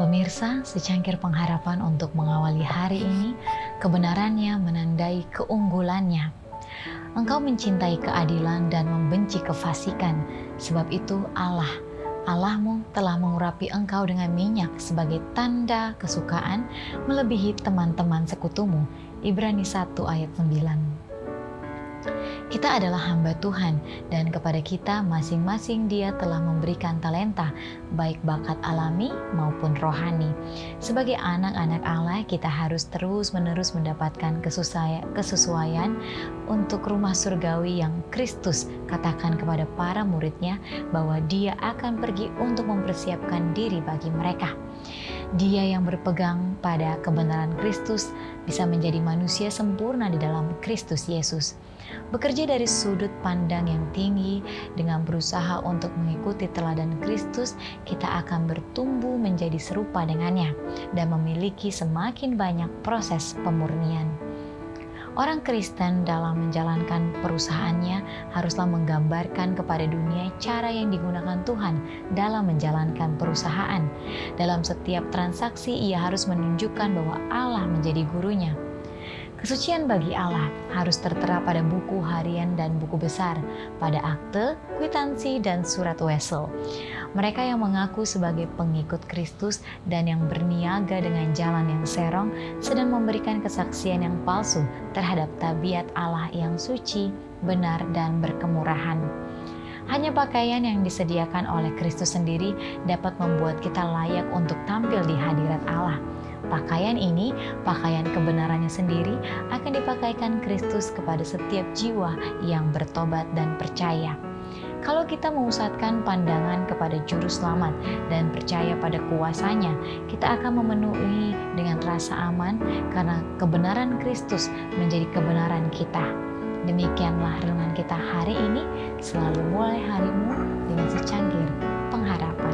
pemirsa, secangkir pengharapan untuk mengawali hari ini, kebenarannya menandai keunggulannya. Engkau mencintai keadilan dan membenci kefasikan, sebab itu Allah, Allahmu telah mengurapi engkau dengan minyak sebagai tanda kesukaan melebihi teman-teman sekutumu. Ibrani 1 ayat 9. Kita adalah hamba Tuhan dan kepada kita masing-masing dia telah memberikan talenta baik bakat alami maupun rohani. Sebagai anak-anak Allah kita harus terus-menerus mendapatkan kesesuaian untuk rumah surgawi yang Kristus katakan kepada para muridnya bahwa dia akan pergi untuk mempersiapkan diri bagi mereka. Dia yang berpegang pada kebenaran Kristus bisa menjadi manusia sempurna di dalam Kristus Yesus bekerja dari sudut pandang yang tinggi dengan berusaha untuk mengikuti teladan Kristus, kita akan bertumbuh menjadi serupa dengannya dan memiliki semakin banyak proses pemurnian. Orang Kristen dalam menjalankan perusahaannya haruslah menggambarkan kepada dunia cara yang digunakan Tuhan dalam menjalankan perusahaan. Dalam setiap transaksi, ia harus menunjukkan bahwa Allah menjadi gurunya Kesucian bagi Allah harus tertera pada buku harian dan buku besar, pada akte, kwitansi, dan surat wesel. Mereka yang mengaku sebagai pengikut Kristus dan yang berniaga dengan jalan yang serong sedang memberikan kesaksian yang palsu terhadap tabiat Allah yang suci, benar, dan berkemurahan. Hanya pakaian yang disediakan oleh Kristus sendiri dapat membuat kita layak untuk tampil di hadirat Allah. Pakaian ini, pakaian kebenarannya sendiri, akan dipakaikan Kristus kepada setiap jiwa yang bertobat dan percaya. Kalau kita memusatkan pandangan kepada Juru Selamat dan percaya pada kuasanya, kita akan memenuhi dengan rasa aman karena kebenaran Kristus menjadi kebenaran kita. Demikianlah renungan kita hari ini, selalu mulai harimu dengan secangkir pengharapan.